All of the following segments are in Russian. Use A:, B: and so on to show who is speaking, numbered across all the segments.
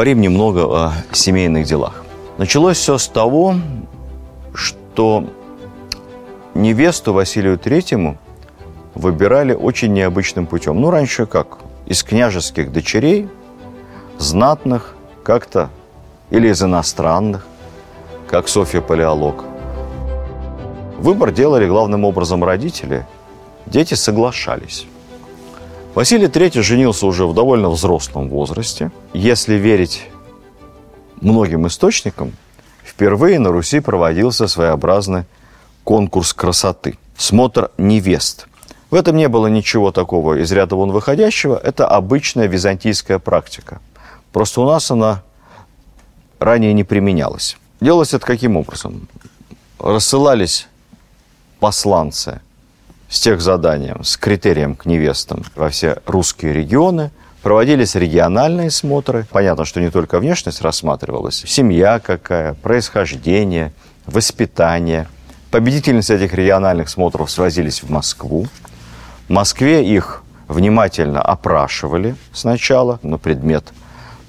A: Поговорим немного о семейных делах. Началось все с того, что невесту Василию Третьему выбирали очень необычным путем. Ну, раньше как? Из княжеских дочерей, знатных, как-то, или из иностранных, как Софья Палеолог. Выбор делали главным образом родители. Дети соглашались. Василий III женился уже в довольно взрослом возрасте. Если верить многим источникам, впервые на Руси проводился своеобразный конкурс красоты. Смотр невест. В этом не было ничего такого из ряда вон выходящего. Это обычная византийская практика. Просто у нас она ранее не применялась. Делалось это каким образом? Рассылались посланцы с тех заданием, с критерием к невестам во все русские регионы. Проводились региональные смотры. Понятно, что не только внешность рассматривалась. Семья какая, происхождение, воспитание. Победительницы этих региональных смотров свозились в Москву. В Москве их внимательно опрашивали сначала на предмет,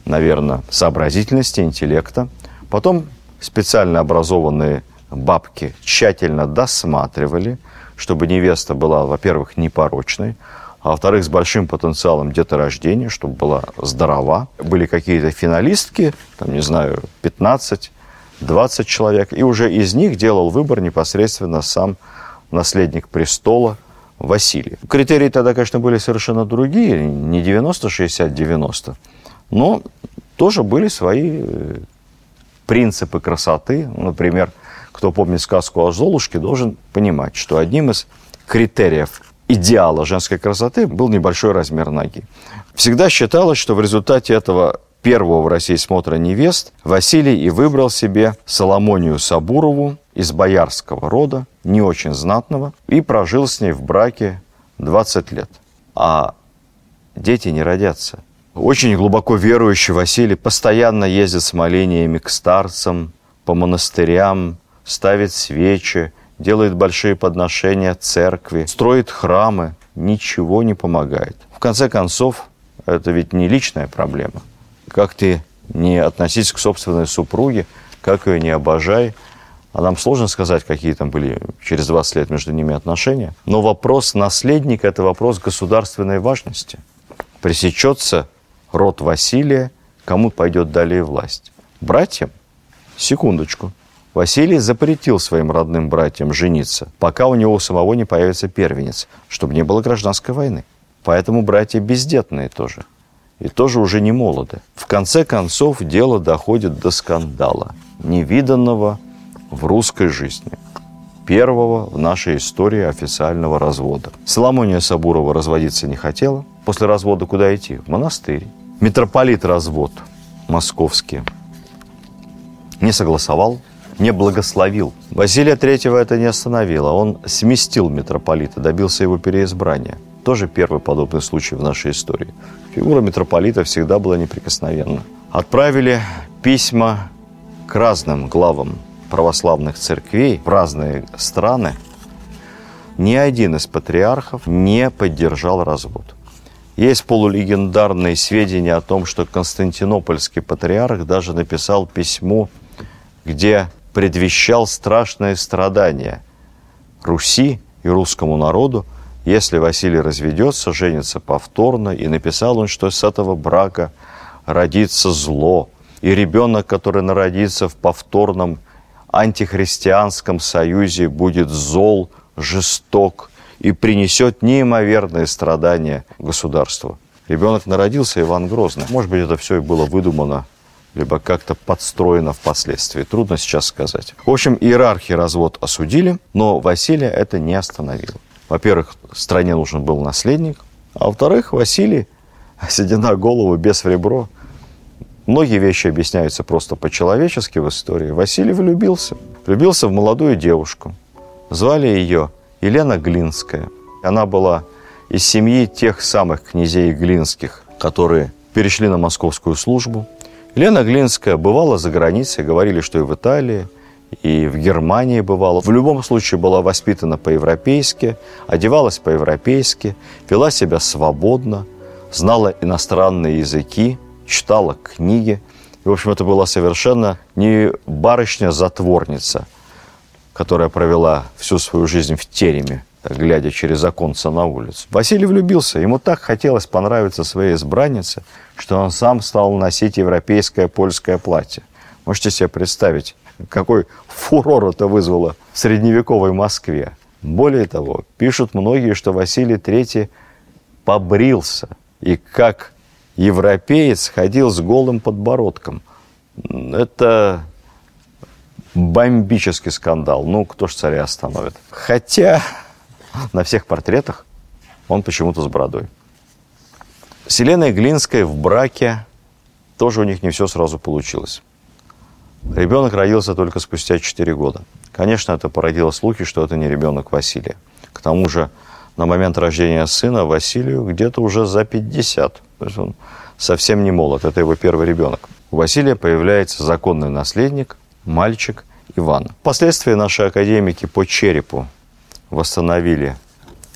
A: наверное, сообразительности, интеллекта. Потом специально образованные бабки тщательно досматривали – чтобы невеста была, во-первых, непорочной, а во-вторых, с большим потенциалом деторождения, чтобы была здорова. Были какие-то финалистки, там, не знаю, 15, 20 человек, и уже из них делал выбор непосредственно сам наследник престола Василий. Критерии тогда, конечно, были совершенно другие, не 90-60-90, но тоже были свои э, принципы красоты. Например, кто помнит сказку о Золушке, должен понимать, что одним из критериев идеала женской красоты был небольшой размер ноги. Всегда считалось, что в результате этого первого в России смотра невест Василий и выбрал себе Соломонию Сабурову из боярского рода, не очень знатного, и прожил с ней в браке 20 лет. А дети не родятся. Очень глубоко верующий Василий постоянно ездит с молениями к старцам, по монастырям, ставит свечи, делает большие подношения церкви, строит храмы, ничего не помогает. В конце концов, это ведь не личная проблема. Как ты не относись к собственной супруге, как ее не обожай, а нам сложно сказать, какие там были через 20 лет между ними отношения. Но вопрос наследника – это вопрос государственной важности. Пресечется род Василия, кому пойдет далее власть? Братьям? Секундочку. Василий запретил своим родным братьям жениться, пока у него самого не появится первенец, чтобы не было гражданской войны. Поэтому братья бездетные тоже. И тоже уже не молоды. В конце концов, дело доходит до скандала, невиданного в русской жизни. Первого в нашей истории официального развода. Соломония Сабурова разводиться не хотела. После развода куда идти? В монастырь. Митрополит развод московский не согласовал, не благословил. Василия III это не остановило. Он сместил митрополита, добился его переизбрания. Тоже первый подобный случай в нашей истории. Фигура митрополита всегда была неприкосновенна. Отправили письма к разным главам православных церквей в разные страны. Ни один из патриархов не поддержал развод. Есть полулегендарные сведения о том, что Константинопольский патриарх даже написал письмо, где предвещал страшное страдание Руси и русскому народу, если Василий разведется, женится повторно, и написал он, что с этого брака родится зло, и ребенок, который народится в повторном антихристианском союзе, будет зол, жесток и принесет неимоверные страдания государству. Ребенок народился Иван Грозный. Может быть, это все и было выдумано либо как-то подстроено впоследствии. Трудно сейчас сказать. В общем, иерархи развод осудили, но Василия это не остановило. Во-первых, стране нужен был наследник, а во-вторых, Василий, седина голову без в ребро, Многие вещи объясняются просто по-человечески в истории. Василий влюбился. Влюбился в молодую девушку. Звали ее Елена Глинская. Она была из семьи тех самых князей Глинских, которые перешли на московскую службу. Лена Глинская бывала за границей, говорили, что и в Италии, и в Германии бывала. В любом случае была воспитана по-европейски, одевалась по-европейски, вела себя свободно, знала иностранные языки, читала книги. И, в общем, это была совершенно не барышня-затворница, которая провела всю свою жизнь в тереме, глядя через оконца на улицу. Василий влюбился. Ему так хотелось понравиться своей избраннице, что он сам стал носить европейское польское платье. Можете себе представить, какой фурор это вызвало в средневековой Москве. Более того, пишут многие, что Василий III побрился и как европеец ходил с голым подбородком. Это бомбический скандал. Ну, кто ж царя остановит? Хотя на всех портретах он почему-то с бородой. С Еленой Глинской в браке тоже у них не все сразу получилось. Ребенок родился только спустя 4 года. Конечно, это породило слухи, что это не ребенок Василия. К тому же на момент рождения сына Василию где-то уже за 50. То есть он совсем не молод. Это его первый ребенок. У Василия появляется законный наследник, мальчик Иван. Впоследствии наши академики по черепу восстановили,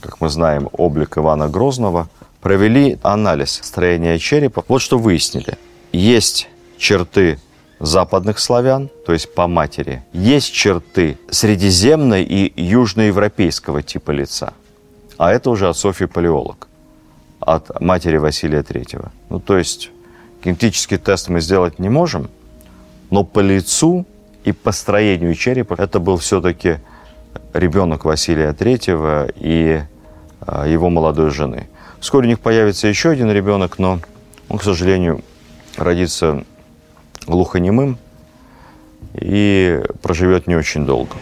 A: как мы знаем, облик Ивана Грозного, провели анализ строения черепа. Вот что выяснили. Есть черты западных славян, то есть по матери. Есть черты средиземной и южноевропейского типа лица. А это уже от Софьи Палеолог, от матери Василия Третьего. Ну, то есть генетический тест мы сделать не можем, но по лицу и по строению черепа это был все-таки ребенок Василия Третьего и а, его молодой жены. Вскоре у них появится еще один ребенок, но он, к сожалению, родится глухонемым и проживет не очень долго.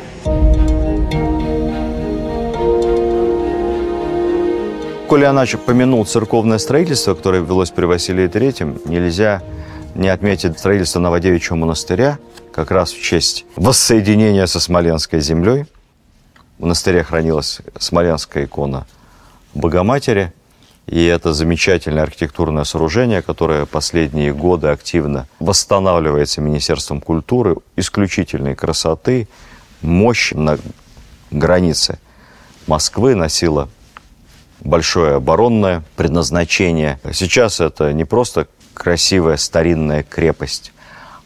A: Коли Анач помянул церковное строительство, которое велось при Василии III, нельзя не отметить строительство Новодевичьего монастыря, как раз в честь воссоединения со Смоленской землей. В монастыре хранилась смоленская икона Богоматери – и это замечательное архитектурное сооружение, которое последние годы активно восстанавливается Министерством культуры, исключительной красоты, мощь на границе Москвы носила большое оборонное предназначение. Сейчас это не просто красивая старинная крепость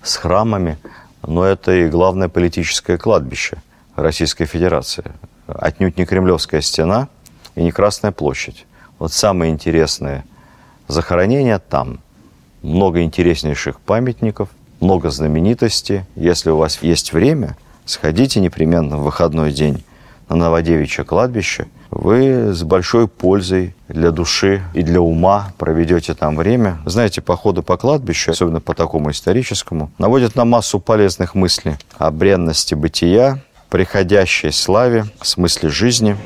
A: с храмами, но это и главное политическое кладбище Российской Федерации. Отнюдь не Кремлевская стена и не Красная площадь. Вот самое интересное захоронение там. Много интереснейших памятников, много знаменитостей. Если у вас есть время, сходите непременно в выходной день на Новодевичье кладбище. Вы с большой пользой для души и для ума проведете там время. Знаете, походы по кладбищу, особенно по такому историческому, наводят на массу полезных мыслей о бренности бытия, приходящей славе, смысле жизни.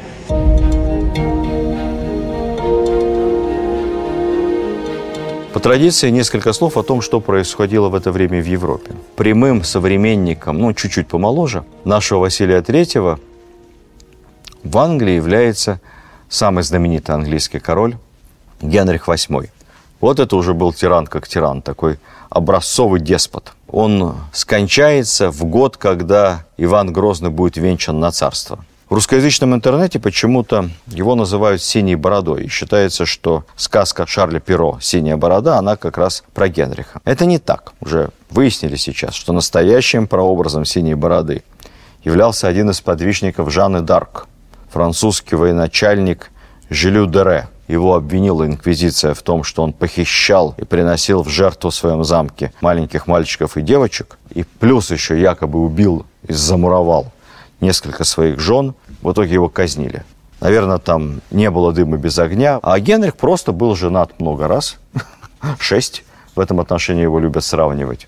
A: По традиции несколько слов о том, что происходило в это время в Европе. Прямым современником, ну, чуть-чуть помоложе, нашего Василия III в Англии является самый знаменитый английский король Генрих VIII. Вот это уже был тиран как тиран, такой образцовый деспот. Он скончается в год, когда Иван Грозный будет венчан на царство. В русскоязычном интернете почему-то его называют «синей бородой». И считается, что сказка Шарля Перо «Синяя борода», она как раз про Генриха. Это не так. Уже выяснили сейчас, что настоящим прообразом «Синей бороды» являлся один из подвижников Жанны Дарк, французский военачальник Жилю Дере. Его обвинила инквизиция в том, что он похищал и приносил в жертву в своем замке маленьких мальчиков и девочек, и плюс еще якобы убил и замуровал несколько своих жен. В итоге его казнили. Наверное, там не было дыма без огня. А Генрих просто был женат много раз. Шесть. В этом отношении его любят сравнивать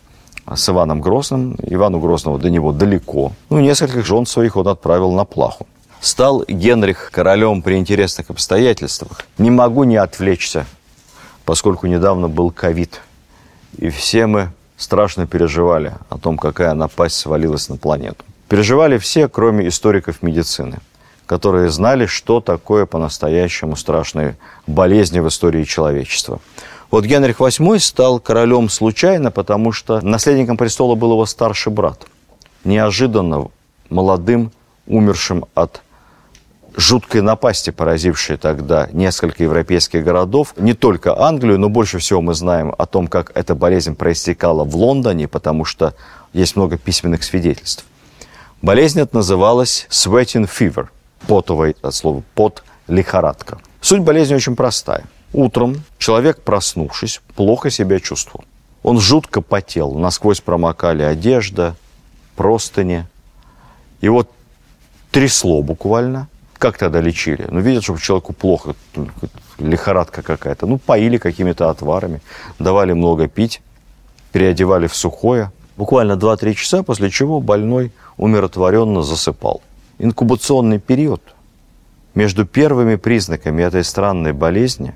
A: с Иваном Грозным. Ивану Грозному до него далеко. Ну, нескольких жен своих он отправил на плаху. Стал Генрих королем при интересных обстоятельствах. Не могу не отвлечься, поскольку недавно был ковид. И все мы страшно переживали о том, какая напасть свалилась на планету. Переживали все, кроме историков медицины, которые знали, что такое по-настоящему страшные болезни в истории человечества. Вот Генрих VIII стал королем случайно, потому что наследником престола был его старший брат. Неожиданно молодым, умершим от жуткой напасти, поразившей тогда несколько европейских городов, не только Англию, но больше всего мы знаем о том, как эта болезнь проистекала в Лондоне, потому что есть много письменных свидетельств. Болезнь эта называлась sweating fever, потовый, от слова пот, лихорадка. Суть болезни очень простая. Утром человек, проснувшись, плохо себя чувствовал. Он жутко потел, насквозь промокали одежда, простыни. И вот трясло буквально. Как тогда лечили? Ну, видят, что человеку плохо, лихорадка какая-то. Ну, поили какими-то отварами, давали много пить, переодевали в сухое. Буквально 2-3 часа, после чего больной умиротворенно засыпал. Инкубационный период между первыми признаками этой странной болезни,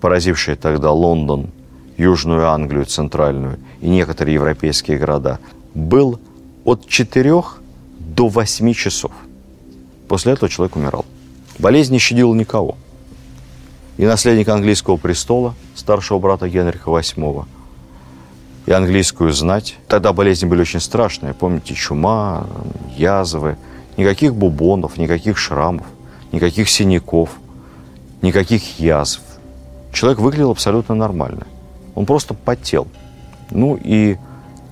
A: поразившей тогда Лондон, Южную Англию, Центральную и некоторые европейские города, был от 4 до 8 часов. После этого человек умирал. Болезнь не щадила никого. И наследник английского престола, старшего брата Генриха VIII, и английскую знать. Тогда болезни были очень страшные. Помните, чума, язвы. Никаких бубонов, никаких шрамов, никаких синяков, никаких язв. Человек выглядел абсолютно нормально. Он просто потел. Ну и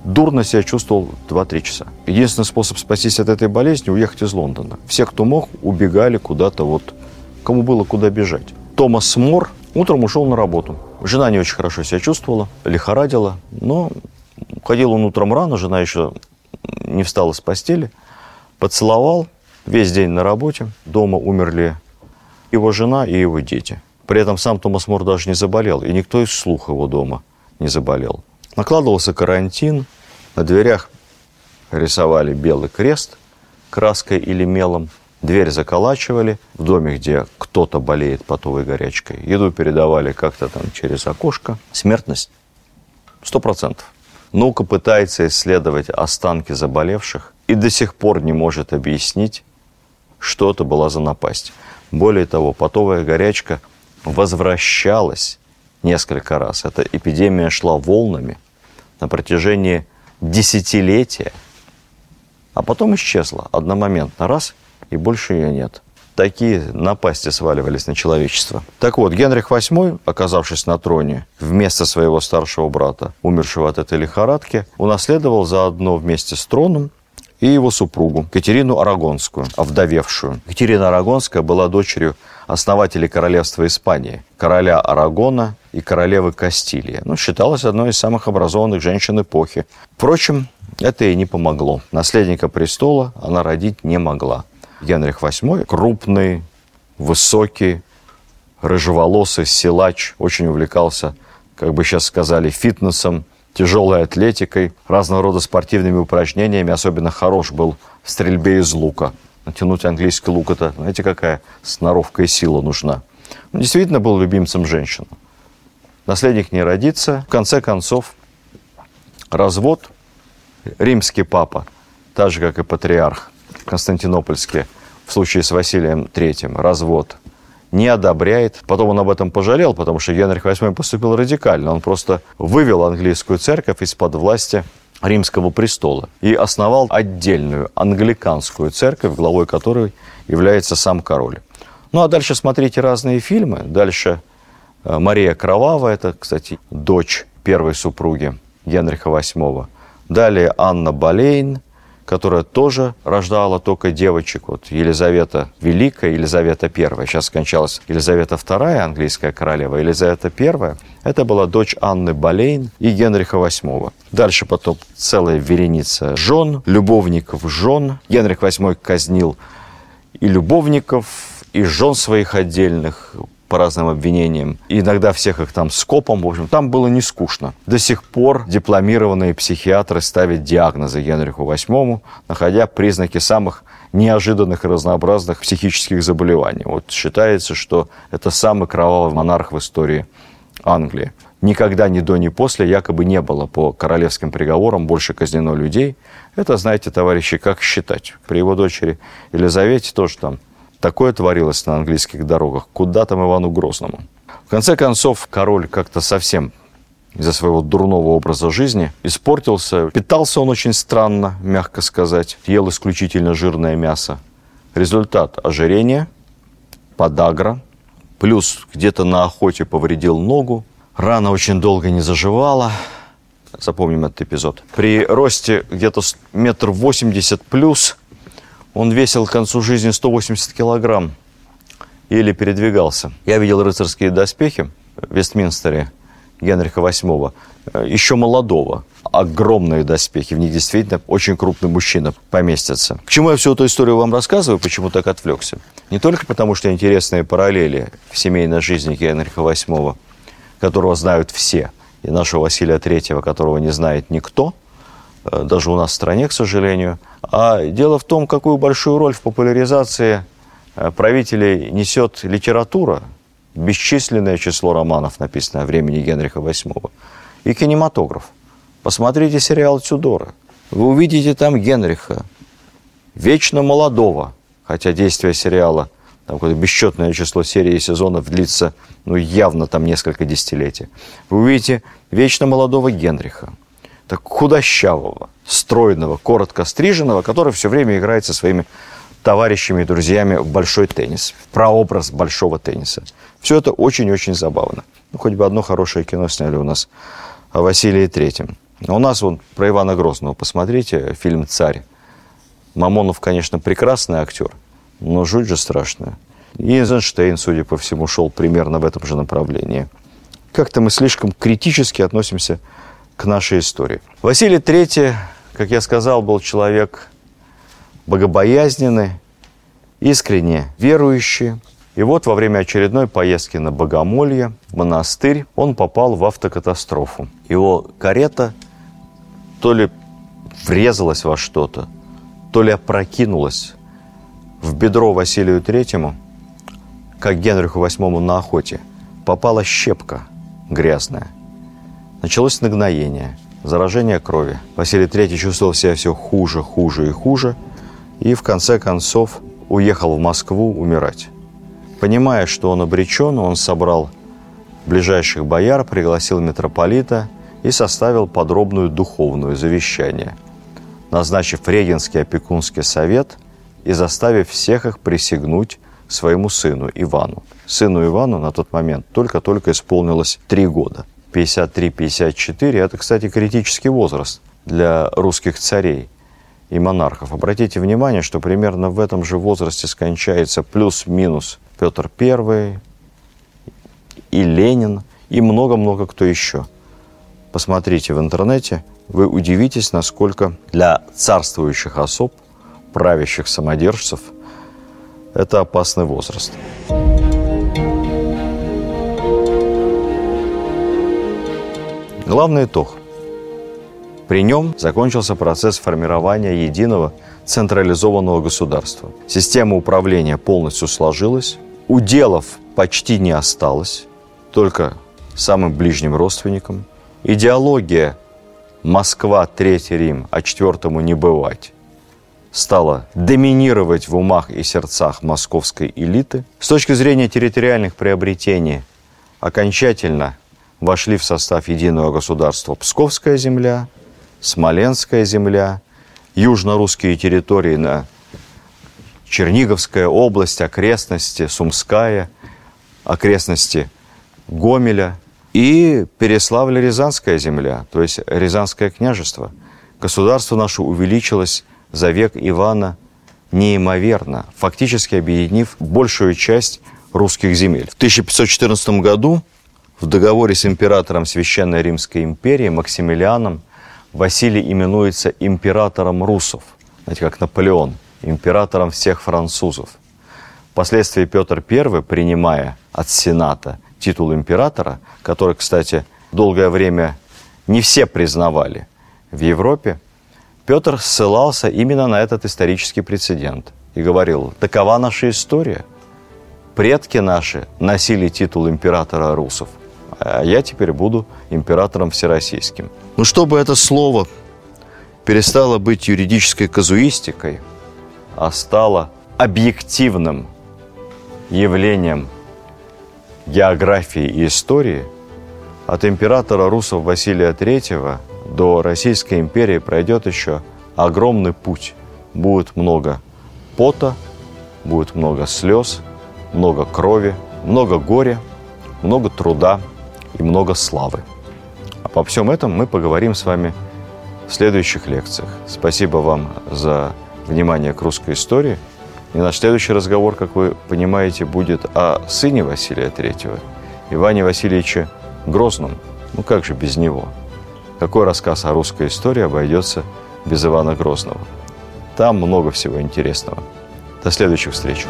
A: дурно себя чувствовал 2-3 часа. Единственный способ спастись от этой болезни – уехать из Лондона. Все, кто мог, убегали куда-то вот, кому было куда бежать. Томас Мор утром ушел на работу. Жена не очень хорошо себя чувствовала, лихорадила, но ходил он утром рано, жена еще не встала с постели, поцеловал, весь день на работе, дома умерли его жена и его дети. При этом сам Томас Мор даже не заболел, и никто из слух его дома не заболел. Накладывался карантин, на дверях рисовали белый крест краской или мелом – Дверь заколачивали в доме, где кто-то болеет потовой горячкой. Еду передавали как-то там через окошко. Смертность сто процентов. Наука пытается исследовать останки заболевших и до сих пор не может объяснить, что это была за напасть. Более того, потовая горячка возвращалась несколько раз. Эта эпидемия шла волнами на протяжении десятилетия, а потом исчезла одномоментно раз и больше ее нет. Такие напасти сваливались на человечество. Так вот, Генрих VIII, оказавшись на троне, вместо своего старшего брата, умершего от этой лихорадки, унаследовал заодно вместе с троном и его супругу, Катерину Арагонскую, овдовевшую. Катерина Арагонская была дочерью основателей королевства Испании, короля Арагона и королевы Кастилии. Ну, считалась одной из самых образованных женщин эпохи. Впрочем, это ей не помогло. Наследника престола она родить не могла. Генрих VIII, крупный, высокий, рыжеволосый силач, очень увлекался, как бы сейчас сказали, фитнесом, тяжелой атлетикой, разного рода спортивными упражнениями. Особенно хорош был в стрельбе из лука. Натянуть английский лук – это, знаете, какая сноровка и сила нужна. Он действительно был любимцем женщин. Наследник не родится. В конце концов, развод. Римский папа, так же, как и патриарх, Константинопольске в случае с Василием III развод не одобряет. Потом он об этом пожалел, потому что Генрих VIII поступил радикально. Он просто вывел английскую церковь из-под власти римского престола и основал отдельную англиканскую церковь, главой которой является сам король. Ну а дальше смотрите разные фильмы. Дальше э, Мария Кровавая, это, кстати, дочь первой супруги Генриха VIII. Далее Анна Болейн – которая тоже рождала только девочек. Вот Елизавета Великая, Елизавета I. Сейчас скончалась Елизавета II, английская королева. Елизавета I – это была дочь Анны Болейн и Генриха VIII. Дальше потом целая вереница жен, любовников жен. Генрих VIII казнил и любовников, и жен своих отдельных, по разным обвинениям. Иногда всех их там скопом. В общем, там было не скучно. До сих пор дипломированные психиатры ставят диагнозы Генриху VIII, находя признаки самых неожиданных и разнообразных психических заболеваний. Вот считается, что это самый кровавый монарх в истории Англии. Никогда ни до, ни после якобы не было по королевским приговорам больше казнено людей. Это, знаете, товарищи, как считать. При его дочери Елизавете тоже там Такое творилось на английских дорогах. Куда там Ивану Грозному? В конце концов, король как-то совсем из-за своего дурного образа жизни испортился. Питался он очень странно, мягко сказать. Ел исключительно жирное мясо. Результат – ожирение, подагра, плюс где-то на охоте повредил ногу, рана очень долго не заживала. Запомним этот эпизод. При росте где-то метр восемьдесят плюс он весил к концу жизни 180 килограмм. Еле передвигался. Я видел рыцарские доспехи в Вестминстере Генриха VIII, э, еще молодого. Огромные доспехи, в них действительно очень крупный мужчина поместится. К чему я всю эту историю вам рассказываю, почему так отвлекся? Не только потому, что интересные параллели в семейной жизни Генриха VIII, которого знают все, и нашего Василия III, которого не знает никто, даже у нас в стране, к сожалению. А дело в том, какую большую роль в популяризации э, правителей несет литература, бесчисленное число романов, написанное о времени Генриха VIII, и кинематограф. Посмотрите сериал «Тюдоры». Вы увидите там Генриха, вечно молодого, хотя действие сериала, там какое-то бесчетное число серий и сезонов длится, ну, явно там несколько десятилетий. Вы увидите вечно молодого Генриха, так худощавого, стройного, коротко стриженного, который все время играет со своими товарищами и друзьями в большой теннис, прообраз большого тенниса. Все это очень-очень забавно. Ну, хоть бы одно хорошее кино сняли у нас о Василии Третьем. У нас вон про Ивана Грозного, посмотрите, фильм «Царь». Мамонов, конечно, прекрасный актер, но жуть же страшная. И Эйзенштейн, судя по всему, шел примерно в этом же направлении. Как-то мы слишком критически относимся к нашей истории. Василий III, как я сказал, был человек богобоязненный, искренне верующий. И вот во время очередной поездки на Богомолье, в монастырь, он попал в автокатастрофу. Его карета то ли врезалась во что-то, то ли опрокинулась в бедро Василию Третьему, как Генриху Восьмому на охоте, попала щепка грязная. Началось нагноение, заражение крови. Василий Третий чувствовал себя все хуже, хуже и хуже – и в конце концов уехал в Москву умирать. Понимая, что он обречен, он собрал ближайших бояр, пригласил митрополита и составил подробную духовную завещание, назначив Регенский опекунский совет и заставив всех их присягнуть своему сыну Ивану. Сыну Ивану на тот момент только-только исполнилось три года. 53-54 – это, кстати, критический возраст для русских царей и монархов. Обратите внимание, что примерно в этом же возрасте скончается плюс-минус Петр I и Ленин, и много-много кто еще. Посмотрите в интернете, вы удивитесь, насколько для царствующих особ, правящих самодержцев, это опасный возраст. Главный итог – при нем закончился процесс формирования единого централизованного государства. Система управления полностью сложилась, уделов почти не осталось, только самым ближним родственникам. Идеология «Москва, Третий Рим, а четвертому не бывать» стала доминировать в умах и сердцах московской элиты. С точки зрения территориальных приобретений окончательно вошли в состав единого государства Псковская земля – Смоленская земля, южно-русские территории на Черниговская область, окрестности, Сумская, окрестности Гомеля и Переславль-Рязанская земля, то есть Рязанское княжество. Государство наше увеличилось за век Ивана неимоверно, фактически объединив большую часть русских земель. В 1514 году в договоре с императором Священной Римской империи Максимилианом – Василий именуется императором русов, знаете, как Наполеон, императором всех французов. Впоследствии Петр I, принимая от Сената титул императора, который, кстати, долгое время не все признавали в Европе, Петр ссылался именно на этот исторический прецедент и говорил, такова наша история. Предки наши носили титул императора русов – я теперь буду императором всероссийским. Ну, чтобы это слово перестало быть юридической казуистикой, а стало объективным явлением географии и истории, от императора русов Василия III до Российской империи пройдет еще огромный путь. Будет много пота, будет много слез, много крови, много горя, много труда и много славы. А по всем этом мы поговорим с вами в следующих лекциях. Спасибо вам за внимание к русской истории. И наш следующий разговор, как вы понимаете, будет о сыне Василия III, Иване Васильевиче Грозном. Ну как же без него? Какой рассказ о русской истории обойдется без Ивана Грозного? Там много всего интересного. До следующих встреч.